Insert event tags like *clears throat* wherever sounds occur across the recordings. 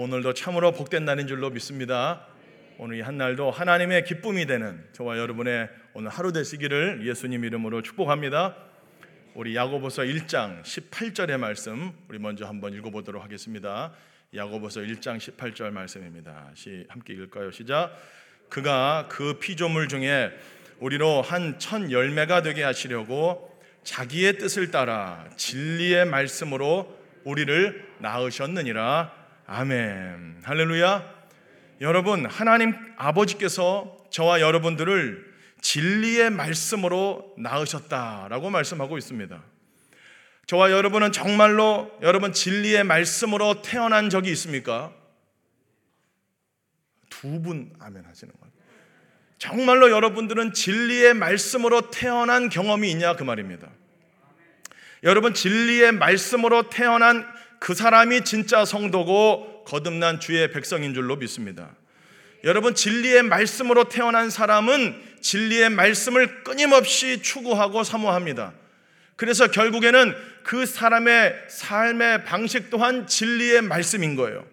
오늘도 참으로 복된 날인 줄로 믿습니다. 오늘 이 한 날도 하나님의 기쁨이 되는 저와 여러분의 오늘 하루 되시기를 예수님 이름으로 축복합니다. 우리 야고보서 1장 18절의 말씀 우리 먼저 한번 읽어보도록 하겠습니다. 야고보서 1장 18절 말씀입니다. 시 함께 읽을까요? 시작. 그가 그 피조물 중에 우리로 한 천 열매가 되게 하시려고 자기의 뜻을 따라 진리의 말씀으로 우리를 낳으셨느니라. 아멘. 할렐루야. 여러분, 하나님 아버지께서 저와 여러분들을 진리의 말씀으로 낳으셨다라고 말씀하고 있습니다. 저와 여러분은 정말로 여러분 진리의 말씀으로 태어난 적이 있습니까? 두 분 아멘 하시는 거예요. 정말로 여러분들은 진리의 말씀으로 태어난 경험이 있냐 그 말입니다. 여러분 진리의 말씀으로 태어난 그 사람이 진짜 성도고 거듭난 주의 백성인 줄로 믿습니다. 여러분 진리의 말씀으로 태어난 사람은 진리의 말씀을 끊임없이 추구하고 사모합니다. 그래서 결국에는 그 사람의 삶의 방식 또한 진리의 말씀인 거예요.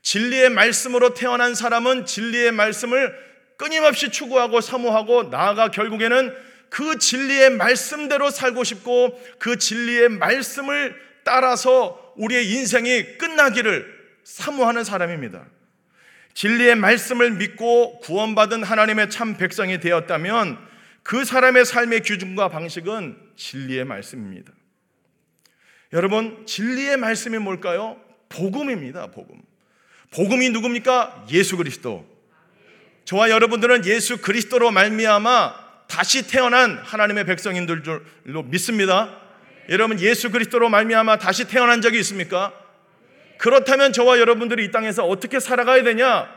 진리의 말씀으로 태어난 사람은 진리의 말씀을 끊임없이 추구하고 사모하고 나아가 결국에는 그 진리의 말씀대로 살고 싶고 그 진리의 말씀을 따라서 우리의 인생이 끝나기를 사모하는 사람입니다. 진리의 말씀을 믿고 구원받은 하나님의 참 백성이 되었다면 그 사람의 삶의 기준과 방식은 진리의 말씀입니다. 여러분, 진리의 말씀이 뭘까요? 복음입니다, 복음. 복음이 누굽니까? 예수 그리스도. 저와 여러분들은 예수 그리스도로 말미암아 다시 태어난 하나님의 백성인들 줄로 믿습니다. 여러분 예수 그리스도로 말미암아 다시 태어난 적이 있습니까? 그렇다면 저와 여러분들이 이 땅에서 어떻게 살아가야 되냐?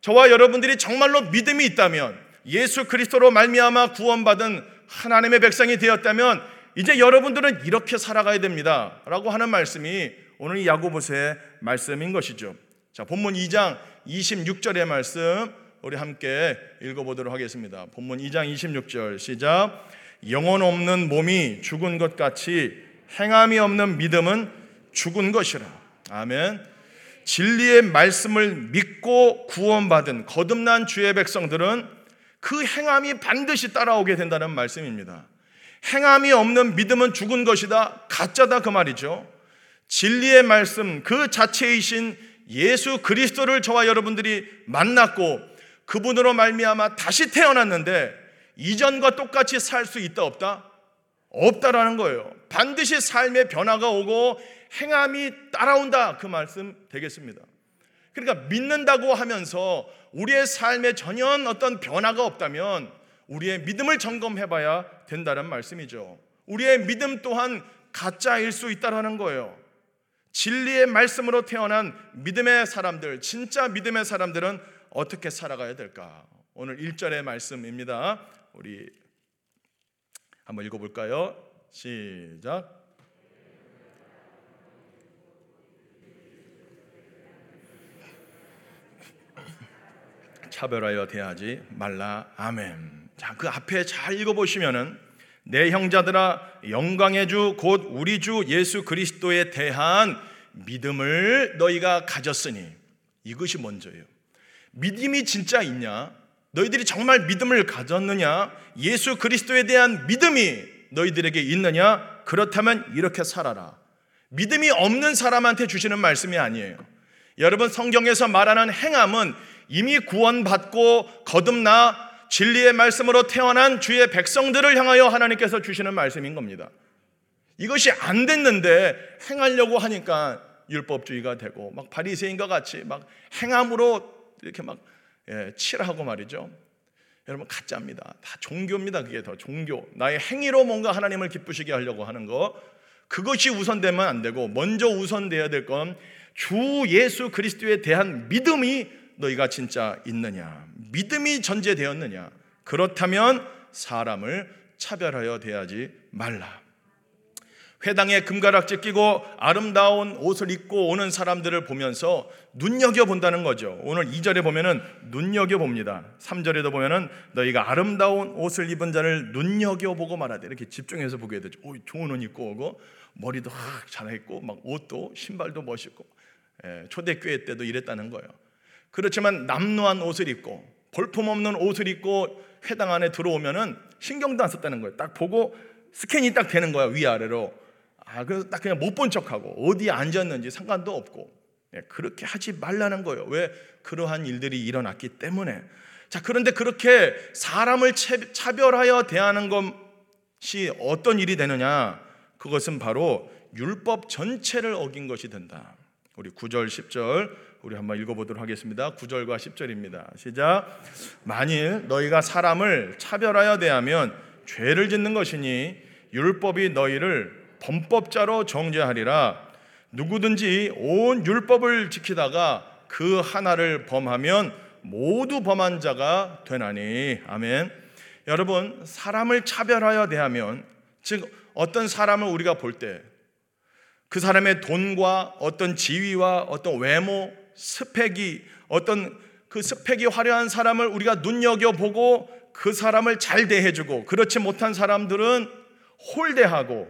저와 여러분들이 정말로 믿음이 있다면 예수 그리스도로 말미암아 구원받은 하나님의 백성이 되었다면 이제 여러분들은 이렇게 살아가야 됩니다라고 하는 말씀이 오늘 이 야고보서의 말씀인 것이죠. 자, 본문 2장 26절의 말씀 우리 함께 읽어보도록 하겠습니다. 본문 2장 26절 시작. 영혼 없는 몸이 죽은 것 같이 행함이 없는 믿음은 죽은 것이라. 아멘. 진리의 말씀을 믿고 구원받은 거듭난 주의 백성들은 그 행함이 반드시 따라오게 된다는 말씀입니다. 행함이 없는 믿음은 죽은 것이다. 가짜다 그 말이죠. 진리의 말씀 그 자체이신 예수 그리스도를 저와 여러분들이 만났고 그분으로 말미암아 다시 태어났는데 이전과 똑같이 살 수 있다 없다? 없다라는 거예요. 반드시 삶의 변화가 오고 행함이 따라온다 그 말씀 되겠습니다. 그러니까 믿는다고 하면서 우리의 삶에 전혀 어떤 변화가 없다면 우리의 믿음을 점검해 봐야 된다는 말씀이죠. 우리의 믿음 또한 가짜일 수 있다라는 거예요. 진리의 말씀으로 태어난 믿음의 사람들, 진짜 믿음의 사람들은 어떻게 살아가야 될까? 오늘 1절의 말씀입니다. 우리 한번 읽어볼까요? 시작. 차별하여 대하지 말라. 아멘. 자, 그 앞에 잘 읽어보시면은 내 형자들아 영광의 주 곧 우리 주 예수 그리스도에 대한 믿음을 너희가 가졌으니 이것이 먼저예요. 믿음이 진짜 있냐? 너희들이 정말 믿음을 가졌느냐? 예수 그리스도에 대한 믿음이 너희들에게 있느냐? 그렇다면 이렇게 살아라. 믿음이 없는 사람한테 주시는 말씀이 아니에요. 여러분 성경에서 말하는 행함은 이미 구원받고 거듭나 진리의 말씀으로 태어난 주의 백성들을 향하여 하나님께서 주시는 말씀인 겁니다. 이것이 안 됐는데 행하려고 하니까 율법주의가 되고 막 바리새인과 같이 막 행함으로 이렇게 막 예, 칠하고 말이죠. 여러분 가짜입니다. 다 종교입니다. 그게 더 종교. 나의 행위로 뭔가 하나님을 기쁘시게 하려고 하는 거. 그것이 우선되면 안 되고 먼저 우선돼야 될 건 주 예수 그리스도에 대한 믿음이 너희가 진짜 있느냐? 믿음이 전제되었느냐? 그렇다면 사람을 차별하여 대하지 말라. 회당에 금가락지 끼고 아름다운 옷을 입고 오는 사람들을 보면서 눈여겨 본다는 거죠. 오늘 2절에 보면은 눈여겨 봅니다. 3절에도 보면은 너희가 아름다운 옷을 입은 자를 눈여겨 보고 말하되 이렇게 집중해서 보게 되죠. 오, 좋은 옷 입고 오고 머리도 확 잘했고 막 옷도 신발도 멋있고 예, 초대교회 때도 이랬다는 거예요. 그렇지만 남루한 옷을 입고 볼품없는 옷을 입고 회당 안에 들어오면은 신경도 안 썼다는 거예요. 딱 보고 스캔이 딱 되는 거야 위아래로. 아, 그래서 딱 그냥 못 본 척하고 어디에 앉았는지 상관도 없고 예, 그렇게 하지 말라는 거예요. 왜 그러한 일들이 일어났기 때문에. 자, 그런데 그렇게 사람을 차별하여 대하는 것이 어떤 일이 되느냐? 그것은 바로 율법 전체를 어긴 것이 된다. 우리 9절, 10절 우리 한번 읽어보도록 하겠습니다. 9절과 10절입니다. 시작. 만일 너희가 사람을 차별하여 대하면 죄를 짓는 것이니 율법이 너희를 범법자로 정죄하리라. 누구든지 온 율법을 지키다가 그 하나를 범하면 모두 범한 자가 되나니. 아멘. 여러분, 사람을 차별하여 대하면 즉 어떤 사람을 우리가 볼 때 그 사람의 돈과 어떤 지위와 어떤 외모, 스펙이 어떤 그 스펙이 화려한 사람을 우리가 눈여겨보고 그 사람을 잘 대해주고 그렇지 못한 사람들은 홀대하고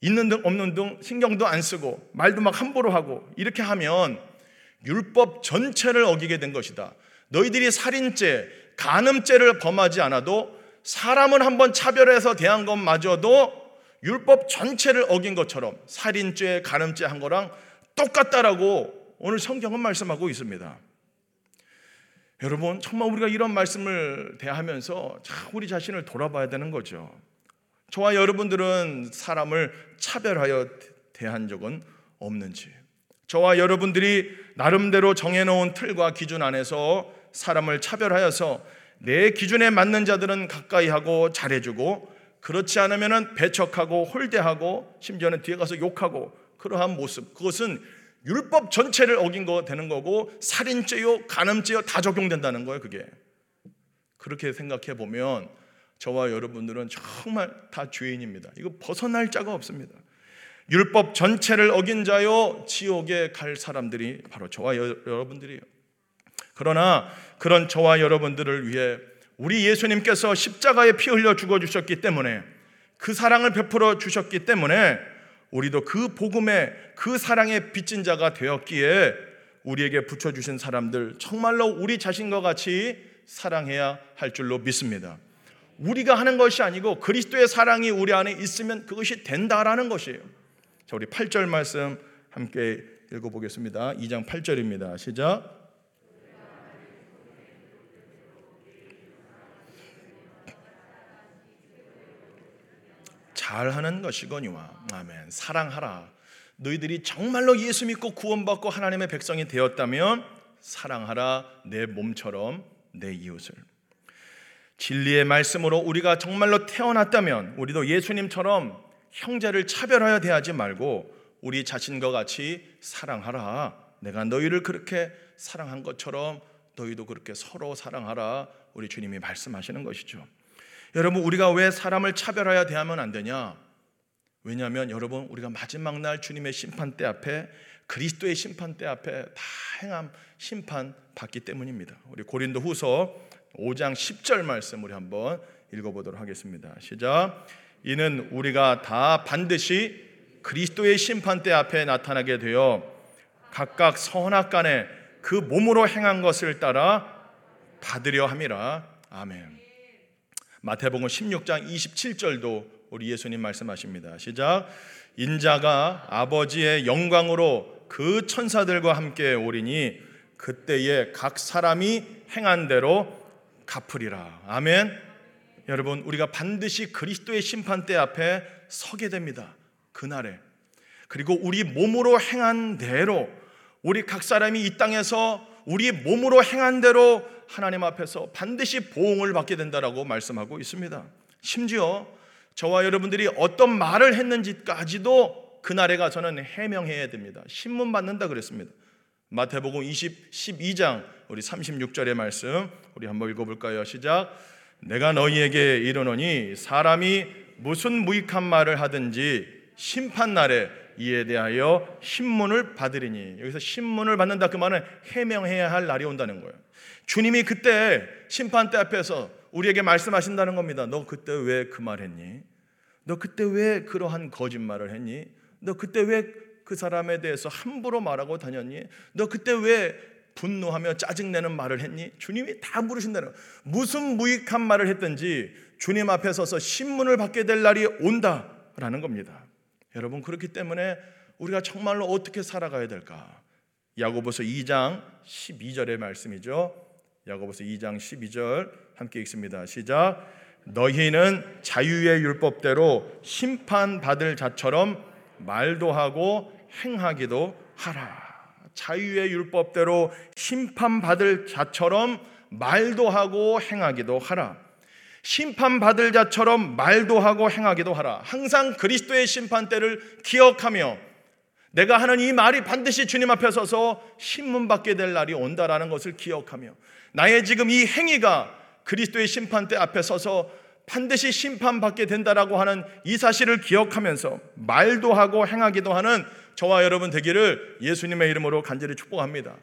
있는 등 없는 등 신경도 안 쓰고 말도 막 함부로 하고 이렇게 하면 율법 전체를 어기게 된 것이다. 너희들이 살인죄, 간음죄를 범하지 않아도 사람을 한번 차별해서 대한 것마저도 율법 전체를 어긴 것처럼 살인죄, 간음죄 한 거랑 똑같다라고 오늘 성경은 말씀하고 있습니다. 여러분, 정말 우리가 이런 말씀을 대하면서 우리 자신을 돌아봐야 되는 거죠. 저와 여러분들은 사람을 차별하여 대한 적은 없는지, 저와 여러분들이 나름대로 정해놓은 틀과 기준 안에서 사람을 차별하여서 내 기준에 맞는 자들은 가까이 하고 잘해주고 그렇지 않으면 배척하고 홀대하고 심지어는 뒤에 가서 욕하고 그러한 모습 그것은 율법 전체를 어긴 거 되는 거고 살인죄요 간음죄요 다 적용된다는 거예요 그게. 그렇게 생각해 보면 저와 여러분들은 정말 다 죄인입니다. 이거 벗어날 자가 없습니다. 율법 전체를 어긴 자요 지옥에 갈 사람들이 바로 저와 여, 러분들이에요. 그러나 그런 저와 여러분들을 위해 우리 예수님께서 십자가에 피 흘려 죽어 주셨기 때문에 그 사랑을 베풀어 주셨기 때문에 우리도 그 복음의 그 사랑의 빚진 자가 되었기에 우리에게 붙여 주신 사람들 정말로 우리 자신과 같이 사랑해야 할 줄로 믿습니다. 우리가 하는 것이 아니고 그리스도의 사랑이 우리 안에 있으면 그것이 된다라는 것이에요. 자, 우리 8절 말씀 함께 읽어 보겠습니다. 2장 8절입니다. 시작. 잘하는 것이거니와 아멘 사랑하라 너희들이 정말로 예수 믿고 구원받고 하나님의 백성이 되었다면 사랑하라 내 몸처럼 내 이웃을 진리의 말씀으로 우리가 정말로 태어났다면 우리도 예수님처럼 형제를 차별하여 대하지 말고 우리 자신과 같이 사랑하라 내가 너희를 그렇게 사랑한 것처럼 너희도 그렇게 서로 사랑하라 우리 주님이 말씀하시는 것이죠. 여러분 우리가 왜 사람을 차별하여 대하면 안 되냐? 왜냐하면 여러분 우리가 마지막 날 주님의 심판대 앞에 그리스도의 심판대 앞에 다 행함 심판 받기 때문입니다. 우리 고린도 후서 5장 10절 말씀 우리 한번 읽어보도록 하겠습니다. 시작. 이는 우리가 다 반드시 그리스도의 심판대 앞에 나타나게 되어 각각 선악 간에 그 몸으로 행한 것을 따라 받으려 함이라. 아멘. 마태복음 16장 27절도 우리 예수님 말씀하십니다. 시작. 인자가 아버지의 영광으로 그 천사들과 함께 오리니 그때에 각 사람이 행한 대로 갚으리라. 아멘. 여러분, 우리가 반드시 그리스도의 심판대 앞에 서게 됩니다. 그날에. 그리고 우리 몸으로 행한 대로 우리 각 사람이 이 땅에서 우리 몸으로 행한 대로 하나님 앞에서 반드시 보응을 받게 된다라고 말씀하고 있습니다. 심지어 저와 여러분들이 어떤 말을 했는지까지도 그날에 가서는 해명해야 됩니다. 신문 받는다 그랬습니다. 마태복음 20, 12장 우리 36절의 말씀 우리 한번 읽어볼까요? 시작. 내가 너희에게 이르노니 사람이 무슨 무익한 말을 하든지 심판 날에 이에 대하여 신문을 받으리니 여기서 신문을 받는다 그 말은 해명해야 할 날이 온다는 거예요. 주님이 그때 심판대 앞에서 우리에게 말씀하신다는 겁니다. 너 그때 왜 그 말 했니? 너 그때 왜 그러한 거짓말을 했니? 너 그때 왜 그 사람에 대해서 함부로 말하고 다녔니? 너 그때 왜 분노하며 짜증내는 말을 했니? 주님이 다 물으신다는 무슨 무익한 말을 했든지 주님 앞에 서서 신문을 받게 될 날이 온다라는 겁니다. 여러분 그렇기 때문에 우리가 정말로 어떻게 살아가야 될까? 야고보서 2장 12절의 말씀이죠. 야고보서 2장 12절 함께 읽습니다. 시작. 너희는 자유의 율법대로 심판받을 자처럼 말도 하고 행하기도 하라. 자유의 율법대로 심판받을 자처럼 말도 하고 행하기도 하라. 심판받을 자처럼 말도 하고 행하기도 하라. 항상 그리스도의 심판대를 기억하며 내가 하는 이 말이 반드시 주님 앞에 서서 신문받게 될 날이 온다라는 것을 기억하며 나의 지금 이 행위가 그리스도의 심판대 앞에 서서 반드시 심판받게 된다라고 하는 이 사실을 기억하면서 말도 하고 행하기도 하는 저와 여러분 되기를 예수님의 이름으로 간절히 축복합니다.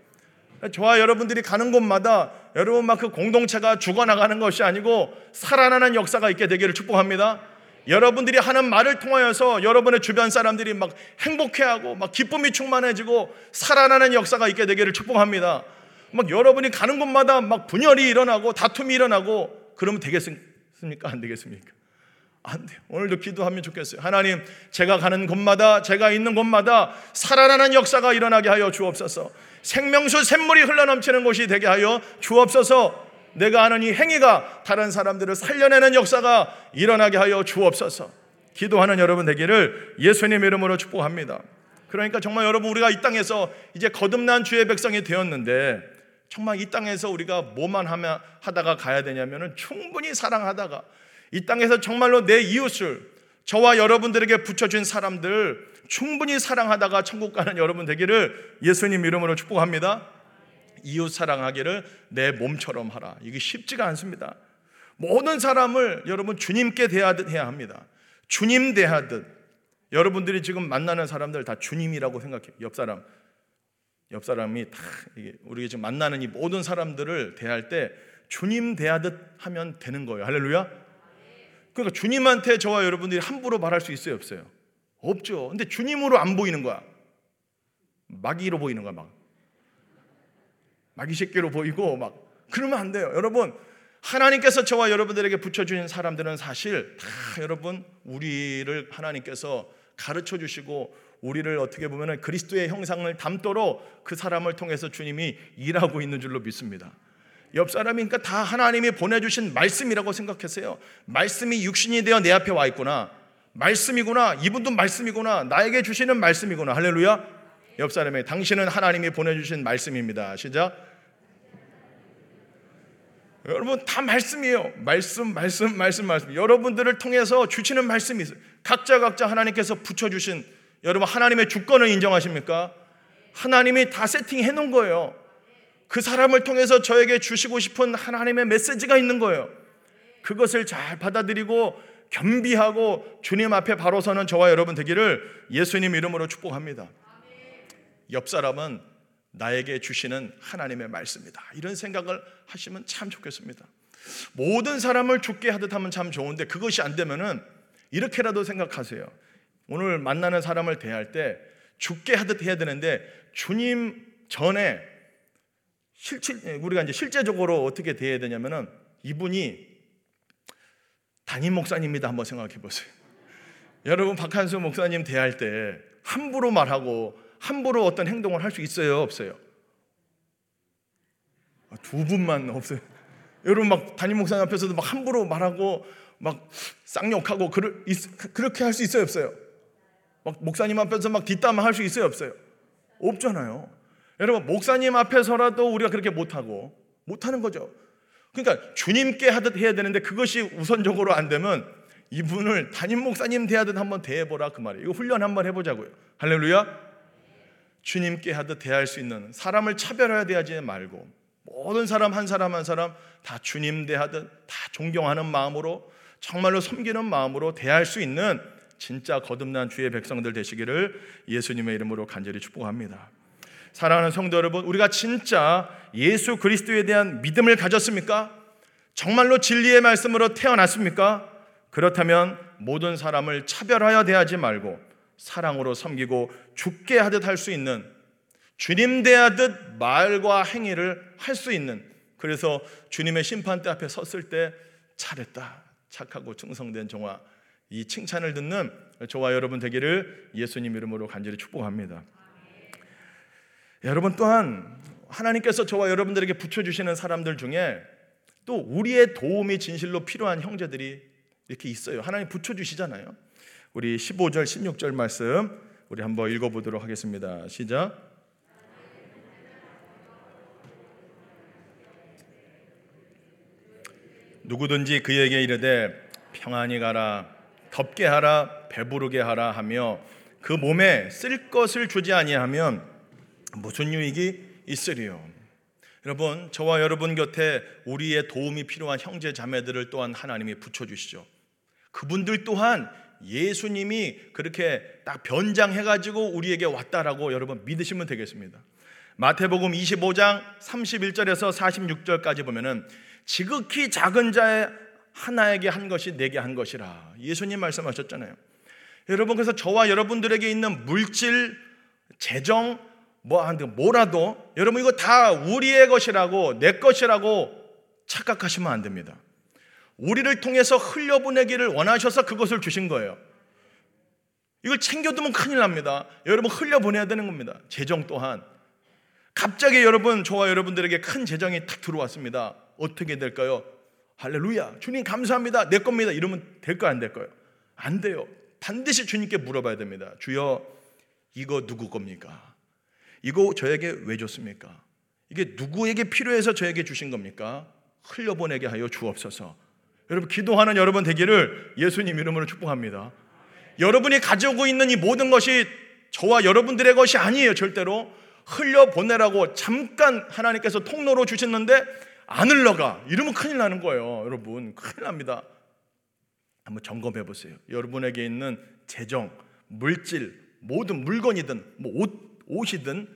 저와 여러분들이 가는 곳마다 여러분 막 그 공동체가 죽어나가는 것이 아니고 살아나는 역사가 있게 되기를 축복합니다. 여러분들이 하는 말을 통하여서 여러분의 주변 사람들이 막 행복해하고 막 기쁨이 충만해지고 살아나는 역사가 있게 되기를 축복합니다. 막 여러분이 가는 곳마다 막 분열이 일어나고 다툼이 일어나고 그러면 되겠습니까? 안 되겠습니까? 안 돼요. 오늘도 기도하면 좋겠어요. 하나님, 제가 가는 곳마다, 제가 있는 곳마다 살아나는 역사가 일어나게 하여 주옵소서. 생명수 샘물이 흘러넘치는 곳이 되게 하여 주옵소서. 내가 하는 이 행위가 다른 사람들을 살려내는 역사가 일어나게 하여 주옵소서. 기도하는 여러분 되기를 예수님 이름으로 축복합니다. 그러니까 정말 여러분 우리가 이 땅에서 이제 거듭난 주의 백성이 되었는데 정말 이 땅에서 우리가 뭐만 하면 하다가 가야 되냐면은 충분히 사랑하다가 이 땅에서 정말로 내 이웃을 저와 여러분들에게 붙여준 사람들 충분히 사랑하다가 천국 가는 여러분 되기를 예수님 이름으로 축복합니다. 이웃 사랑하기를 내 몸처럼 하라. 이게 쉽지가 않습니다. 모든 사람을 여러분 주님께 대하듯 해야 합니다. 주님 대하듯. 여러분들이 지금 만나는 사람들 다 주님이라고 생각해요. 옆 사람. 옆 사람이 다 우리가 지금 만나는 이 모든 사람들을 대할 때 주님 대하듯 하면 되는 거예요. 할렐루야. 그러니까 주님한테 저와 여러분들이 함부로 말할 수 있어요, 없어요? 없죠. 근데 주님으로 안 보이는 거야. 마귀로 보이는 거야, 막. 마귀 새끼로 보이고 막 그러면 안 돼요. 여러분, 하나님께서 저와 여러분들에게 붙여 주신 사람들은 사실 다 여러분 우리를 하나님께서 가르쳐 주시고 우리를 어떻게 보면 그리스도의 형상을 담도록 그 사람을 통해서 주님이 일하고 있는 줄로 믿습니다. 옆 사람이니까 다 하나님이 보내주신 말씀이라고 생각했어요. 말씀이 육신이 되어 내 앞에 와 있구나. 말씀이구나. 이분도 말씀이구나. 나에게 주시는 말씀이구나. 할렐루야. 옆 사람에 당신은 하나님이 보내주신 말씀입니다. 시작. 여러분 다 말씀이에요. 말씀, 말씀, 말씀, 말씀. 여러분들을 통해서 주시는 말씀이 있어요. 각자 각자 하나님께서 붙여주신 여러분 하나님의 주권을 인정하십니까? 하나님이 다 세팅해 놓은 거예요. 그 사람을 통해서 저에게 주시고 싶은 하나님의 메시지가 있는 거예요. 그것을 잘 받아들이고 겸비하고 주님 앞에 바로 서는 저와 여러분 되기를 예수님 이름으로 축복합니다. 옆 사람은 나에게 주시는 하나님의 말씀이다. 이런 생각을 하시면 참 좋겠습니다. 모든 사람을 죽게 하듯 하면 참 좋은데 그것이 안 되면은 이렇게라도 생각하세요. 오늘 만나는 사람을 대할 때 죽게 하듯 해야 되는데 주님 전에 실질 우리가 이제 실제적으로 어떻게 대해야 되냐면은 이분이 담임 목사님이다 한번 생각해 보세요. 여러분 박한수 목사님 대할 때 함부로 말하고 함부로 어떤 행동을 할 수 있어요, 없어요? 아, 두 분만 없어요. 여러분 막 담임 목사님 앞에서도 막 함부로 말하고 막 쌍욕하고 그를, 그렇게 할 수 있어요, 없어요? 막 목사님 앞에서 막 뒷담화 할 수 있어요, 없어요? 없잖아요. 여러분 목사님 앞에서라도 우리가 그렇게 못하고 못하는 거죠. 그러니까 주님께 하듯 해야 되는데 그것이 우선적으로 안 되면 이분을 담임 목사님 대하듯 한번 대해보라 그 말이에요. 이거 훈련 한번 해보자고요. 할렐루야. 주님께 하듯 대할 수 있는 사람을 차별해야 되지 말고 모든 사람 한 사람 한 사람 다 주님 대하듯 다 존경하는 마음으로 정말로 섬기는 마음으로 대할 수 있는 진짜 거듭난 주의 백성들 되시기를 예수님의 이름으로 간절히 축복합니다. 사랑하는 성도 여러분, 우리가 진짜 예수 그리스도에 대한 믿음을 가졌습니까? 정말로 진리의 말씀으로 태어났습니까? 그렇다면 모든 사람을 차별하여 대하지 말고 사랑으로 섬기고 죽게 하듯 할 수 있는 주님 대하듯 말과 행위를 할 수 있는 그래서 주님의 심판대 앞에 섰을 때 잘했다 착하고 충성된 종아 이 칭찬을 듣는 저와 여러분 되기를 예수님 이름으로 간절히 축복합니다. 여러분 또한 하나님께서 저와 여러분들에게 붙여주시는 사람들 중에 또 우리의 도움이 진실로 필요한 형제들이 이렇게 있어요. 하나님 붙여주시잖아요. 우리 15절, 16절 말씀 우리 한번 읽어보도록 하겠습니다. 시작. 누구든지 그에게 이르되 평안히 가라, 덥게 하라, 배부르게 하라 하며 그 몸에 쓸 것을 주지 아니하면 무슨 유익이 있으리요? 여러분, 저와 여러분 곁에 우리의 도움이 필요한 형제 자매들을 또한 하나님이 붙여 주시죠. 그분들 또한 예수님이 그렇게 딱 변장해 가지고 우리에게 왔다라고 여러분 믿으시면 되겠습니다. 마태복음 25장 31절에서 46절까지 보면은 지극히 작은 자의 하나에게 한 것이 내게 한 것이라. 예수님 말씀하셨잖아요. 여러분 그래서 저와 여러분들에게 있는 물질, 재정, 뭐 뭐라도 여러분 이거 다 우리의 것이라고 내 것이라고 착각하시면 안 됩니다. 우리를 통해서 흘려보내기를 원하셔서 그것을 주신 거예요. 이걸 챙겨두면 큰일 납니다. 여러분 흘려보내야 되는 겁니다. 재정 또한 갑자기 여러분 저와 여러분들에게 큰 재정이 탁 들어왔습니다. 어떻게 될까요? 할렐루야. 주님 감사합니다. 내 겁니다. 이러면 될까요? 안 될까요? 안 돼요. 반드시 주님께 물어봐야 됩니다. 주여, 이거 누구 겁니까? 이거 저에게 왜 줬습니까? 이게 누구에게 필요해서 저에게 주신 겁니까? 흘려보내게 하여 주옵소서. 여러분, 기도하는 여러분 되기를 예수님 이름으로 축복합니다. 여러분이 가지고 있는 이 모든 것이 저와 여러분들의 것이 아니에요, 절대로. 흘려보내라고 잠깐 하나님께서 통로로 주셨는데 안 흘러가. 이러면 큰일 나는 거예요. 여러분, 큰일 납니다. 한번 점검해 보세요. 여러분에게 있는 재정, 물질, 모든 물건이든 뭐 옷, 옷이든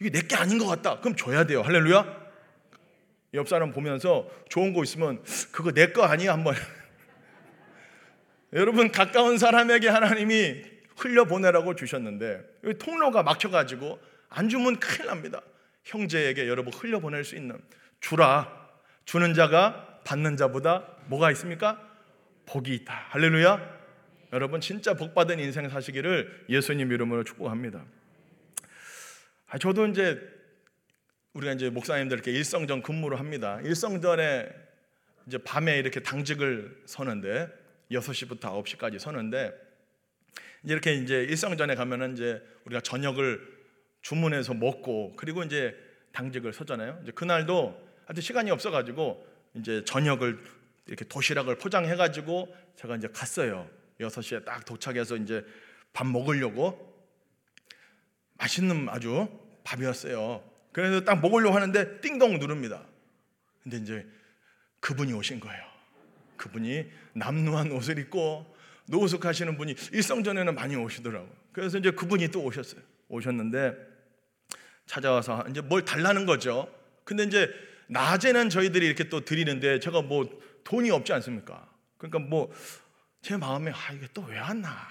이게 내 게 아닌 것 같다. 그럼 줘야 돼요. 할렐루야. 옆 사람 보면서 좋은 거 있으면 그거 내 거 아니야 한번. *laughs* 여러분 가까운 사람에게 하나님이 흘려 보내라고 주셨는데 통로가 막혀가지고 안 주면 큰일 납니다. 형제에게 여러분 흘려 보낼 수 있는 주라. 주는 자가 받는 자보다 뭐가 있습니까? 복이 있다. 할렐루야. 여러분 진짜 복 받은 인생 사시기를 예수님 이름으로 축복합니다. 아, 저도 이제 우리가 이제 목사님들 이렇게 일성전 근무를 합니다. 일성전에 이제 밤에 이렇게 당직을 서는데 6시부터 9시까지 서는데 이제 이렇게 이제 일성전에 가면은 이제 우리가 저녁을 주문해서 먹고 그리고 이제 당직을 서잖아요. 이제 그날도 하여튼 시간이 없어 가지고 이제 저녁을 이렇게 도시락을 포장해 가지고 제가 이제 갔어요. 6시에 딱 도착해서 이제 밥 먹으려고 맛있는 아주 밥이었어요. 그래서 딱 먹으려고 하는데 띵동 누릅니다. 근데 이제 그분이 오신 거예요. 그분이 남루한 옷을 입고 노숙하시는 분이 일성전에는 많이 오시더라고. 그래서 이제 그분이 또 오셨어요. 오셨는데 찾아와서 이제 뭘 달라는 거죠. 근데 이제 낮에는 저희들이 이렇게 또 드리는데 제가 뭐 돈이 없지 않습니까? 그러니까 뭐 제 마음에 아 이게 또 왜 왔나?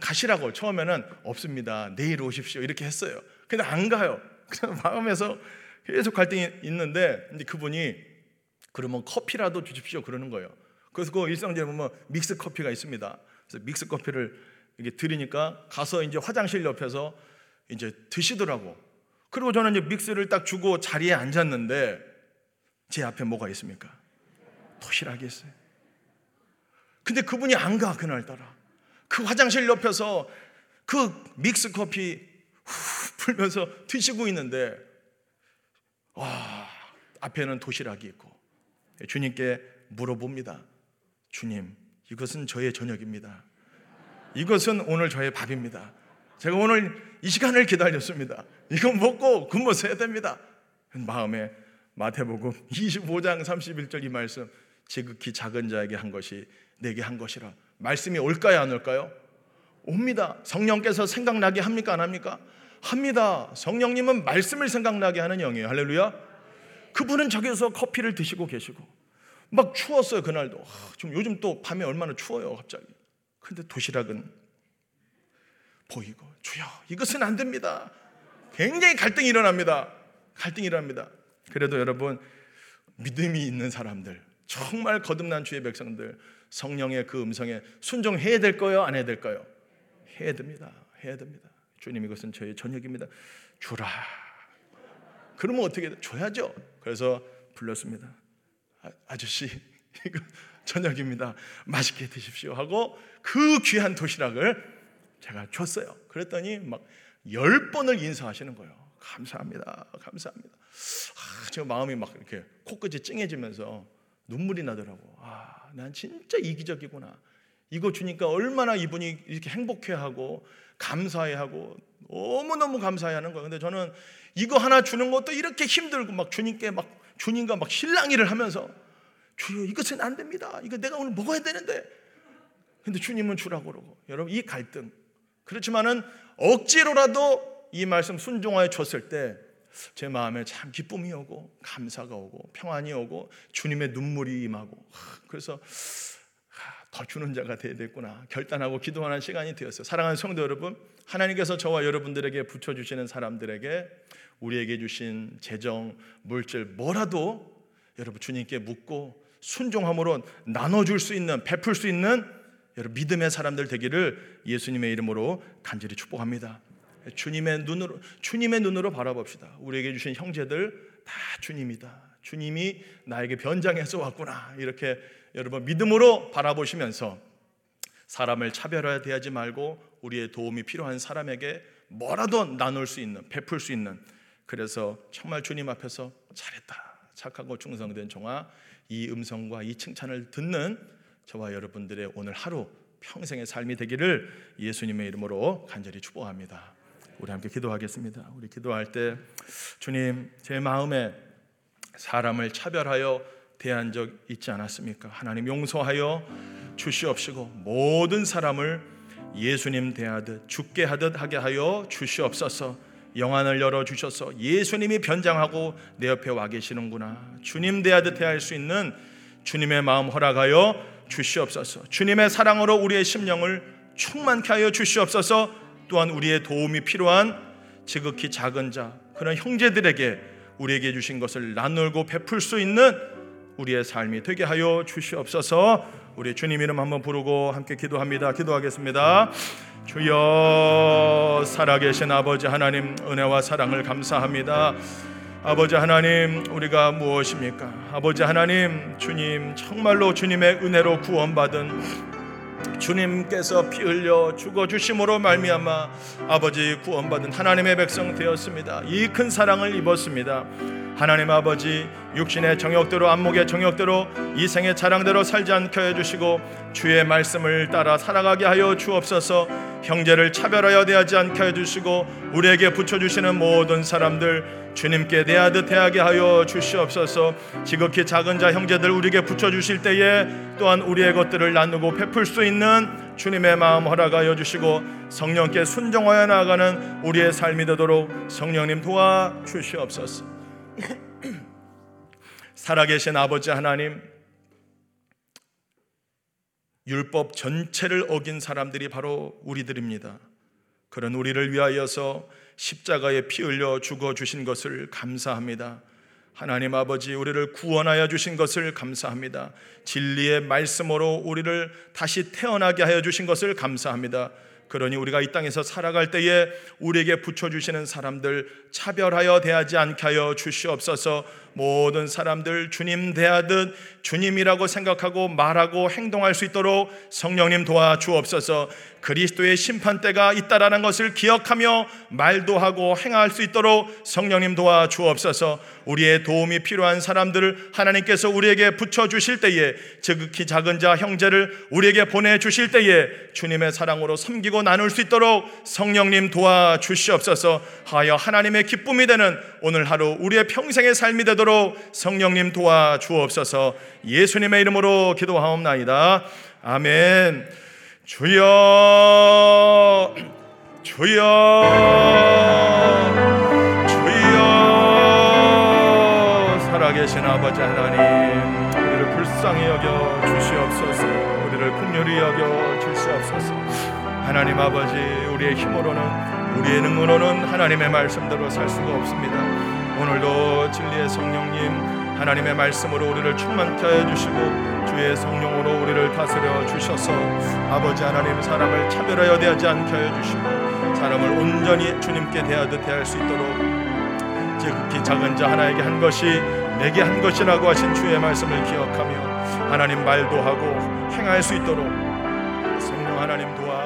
가시라고 처음에는 없습니다. 내일 오십시오 이렇게 했어요. 근데 안 가요. *laughs* 그냥 마음에서 계속 갈등이 있는데 이제 그분이 그러면 커피라도 주십시오 그러는 거예요. 그래서 그 일상제에 보면 믹스 커피가 있습니다. 그래서 믹스 커피를 이게 드리니까 가서 이제 화장실 옆에서 이제 드시더라고. 그리고 저는 이제 믹스를 딱 주고 자리에 앉았는데 제 앞에 뭐가 있습니까? 도시락이 있어요. 근데 그분이 안 가, 그날따라. 그 화장실 옆에서 그 믹스 커피 후 풀면서 드시고 있는데, 와, 앞에는 도시락이 있고, 주님께 물어봅니다. 주님, 이것은 저의 저녁입니다. 이것은 오늘 저의 밥입니다. 제가 오늘 이 시간을 기다렸습니다. 이거 먹고 근무 서야 됩니다. 마음에 마태복음 25장 31절 이 말씀 지극히 작은 자에게 한 것이 내게 한 것이라 말씀이 올까요 안 올까요? 옵니다. 성령께서 생각나게 합니까 안 합니까? 합니다. 성령님은 말씀을 생각나게 하는 영이에요. 할렐루야. 그분은 저기서 커피를 드시고 계시고 막 추웠어요 그날도. 좀 요즘 또 밤에 얼마나 추워요 갑자기. 근데 도시락은 보이고 주여 이것은 안 됩니다. 굉장히 갈등이 일어납니다. 갈등이 일어납니다. 그래도 여러분 믿음이 있는 사람들 정말 거듭난 주의 백성들 성령의 그 음성에 순종해야 될 거요 안 해야 될까요? 해야 됩니다. 해야 됩니다. 주님 이것은 저의 저녁입니다. 주라. 그러면 어떻게 돼? 줘야죠. 그래서 불렀습니다. 아, 저씨 *laughs* 이거 저녁입니다. 맛있게 드십시오 하고 그 귀한 도시락을 제가 줬어요. 그랬더니 막 열 번을 인사하시는 거예요. 감사합니다. 감사합니다. 아, 제 마음이 막 이렇게 코끝이 찡해지면서 눈물이 나더라고. 아, 난 진짜 이기적이구나. 이거 주니까 얼마나 이분이 이렇게 행복해하고 감사해하고 너무너무 감사해하는 거예요. 근데 저는 이거 하나 주는 것도 이렇게 힘들고 막 주님께 막 주님과 막 실랑이를 하면서 주여 이것은 안 됩니다. 이거 내가 오늘 먹어야 되는데. 근데 주님은 주라고 그러고. 여러분 이 갈등. 그렇지만은 억지로라도 이 말씀 순종하여 줬을 때 제 마음에 참 기쁨이 오고 감사가 오고 평안이 오고 주님의 눈물이 임하고 그래서 더 주는 자가 되야 되겠구나 결단하고 기도하는 시간이 되었어요. 사랑하는 성도 여러분, 하나님께서 저와 여러분들에게 붙여 주시는 사람들에게 우리에게 주신 재정, 물질 뭐라도 여러분 주님께 묻고 순종함으로 나눠 줄 수 있는 베풀 수 있는 여러분 믿음의 사람들 되기를 예수님의 이름으로 간절히 축복합니다. 주님의 눈으로 주님의 눈으로 바라봅시다. 우리에게 주신 형제들 다 주님이다. 주님이 나에게 변장해서 왔구나. 이렇게 여러분 믿음으로 바라보시면서 사람을 차별화 대하지 말고 우리의 도움이 필요한 사람에게 뭐라도 나눌 수 있는 베풀 수 있는 그래서 정말 주님 앞에서 잘했다. 착하고 충성된 종아 이 음성과 이 칭찬을 듣는 저와 여러분들의 오늘 하루 평생의 삶이 되기를 예수님의 이름으로 간절히 축복합니다. 우리 함께 기도하겠습니다. 우리 기도할 때 주님 제 마음에 사람을 차별하여 대한 적 있지 않았습니까? 하나님 용서하여 주시옵시고 모든 사람을 예수님 대하듯 죽게 하듯 하게 하여 주시옵소서. 영안을 열어 주셔서 예수님이 변장하고 내 옆에 와 계시는구나. 주님 대하듯 해야 할수 있는 주님의 마음 허락하여 주시옵소서. 주님의 사랑으로 우리의 심령을 충만케 하여 주시옵소서. 또한 우리의 도움이 필요한 지극히 작은 자 그런 형제들에게 우리에게 주신 것을 나누고 베풀 수 있는 우리의 삶이 되게 하여 주시옵소서. 우리 주님 이름 한번 부르고 함께 기도합니다. 기도하겠습니다. 주여 살아계신 아버지 하나님 은혜와 사랑을 감사합니다. 아버지 하나님 우리가 무엇입니까? 아버지 하나님 주님 정말로 주님의 은혜로 구원받은 주님께서 피 흘려 죽어 주심으로 말미암아 아버지 구원받은 하나님의 백성 되었습니다. 이 큰 사랑을 입었습니다. 하나님 아버지 육신의 정욕대로 안목의 정욕대로 이 생의 자랑대로 살지 않게 해 주시고 주의 말씀을 따라 살아가게 하여 주옵소서 형제를 차별하여 대하지 않게 해 주시고 우리에게 붙여 주시는 모든 사람들 주님께 대하듯 대하게 하여 주시옵소서 지극히 작은 자 형제들 우리에게 붙여주실 때에 또한 우리의 것들을 나누고 베풀 수 있는 주님의 마음 허락하여 주시고 성령께 순종하여 나아가는 우리의 삶이 되도록 성령님 도와 주시옵소서 *clears throat* 살아계신 아버지 하나님 율법 전체를 어긴 사람들이 바로 우리들입니다. 그런 우리를 위하여서 십자가에 피 흘려 죽어 주신 것을 감사합니다. 하나님 아버지 우리를 구원하여 주신 것을 감사합니다. 진리의 말씀으로 우리를 다시 태어나게 하여 주신 것을 감사합니다. 그러니 우리가 이 땅에서 살아갈 때에 우리에게 붙여 주시는 사람들 차별하여 대하지 않게 하여 주시옵소서 모든 사람들 주님 대하듯 주님이라고 생각하고 말하고 행동할 수 있도록 성령님 도와주옵소서. 그리스도의 심판대가 있다라는 것을 기억하며 말도 하고 행할 수 있도록 성령님 도와주옵소서. 우리의 도움이 필요한 사람들을 하나님께서 우리에게 붙여주실 때에 지극히 작은 자 형제를 우리에게 보내주실 때에 주님의 사랑으로 섬기고 나눌 수 있도록 성령님 도와주시옵소서. 하여 하나님의 기쁨이 되는 오늘 하루 우리의 평생의 삶이 되도록 성령님 도와 주옵소서. 예수님의 이름으로 기도하옵나이다. 아멘. 주여 주여 주여. 살아계신 아버지 하나님 우리를 불쌍히 여겨 주시옵소서. 우리를 긍휼히 여겨 주시옵소서. 하나님 아버지 우리의 힘으로는 우리의 능으로는 하나님의 말씀대로 살 수가 없습니다. 오늘도 진리의 성령님 하나님의 말씀으로 우리를 충만케 하여 주시고 주의 성령으로 우리를 다스려 주셔서 아버지 하나님 사람을 차별하여 대하지 않게 하여 주시고 사람을 온전히 주님께 대하듯 대할 수 있도록 지극히 작은 자 하나에게 한 것이 내게 한 것이라고 하신 주의 말씀을 기억하며 하나님 말도 하고 행할 수 있도록 성령 하나님 도와주시옵소서.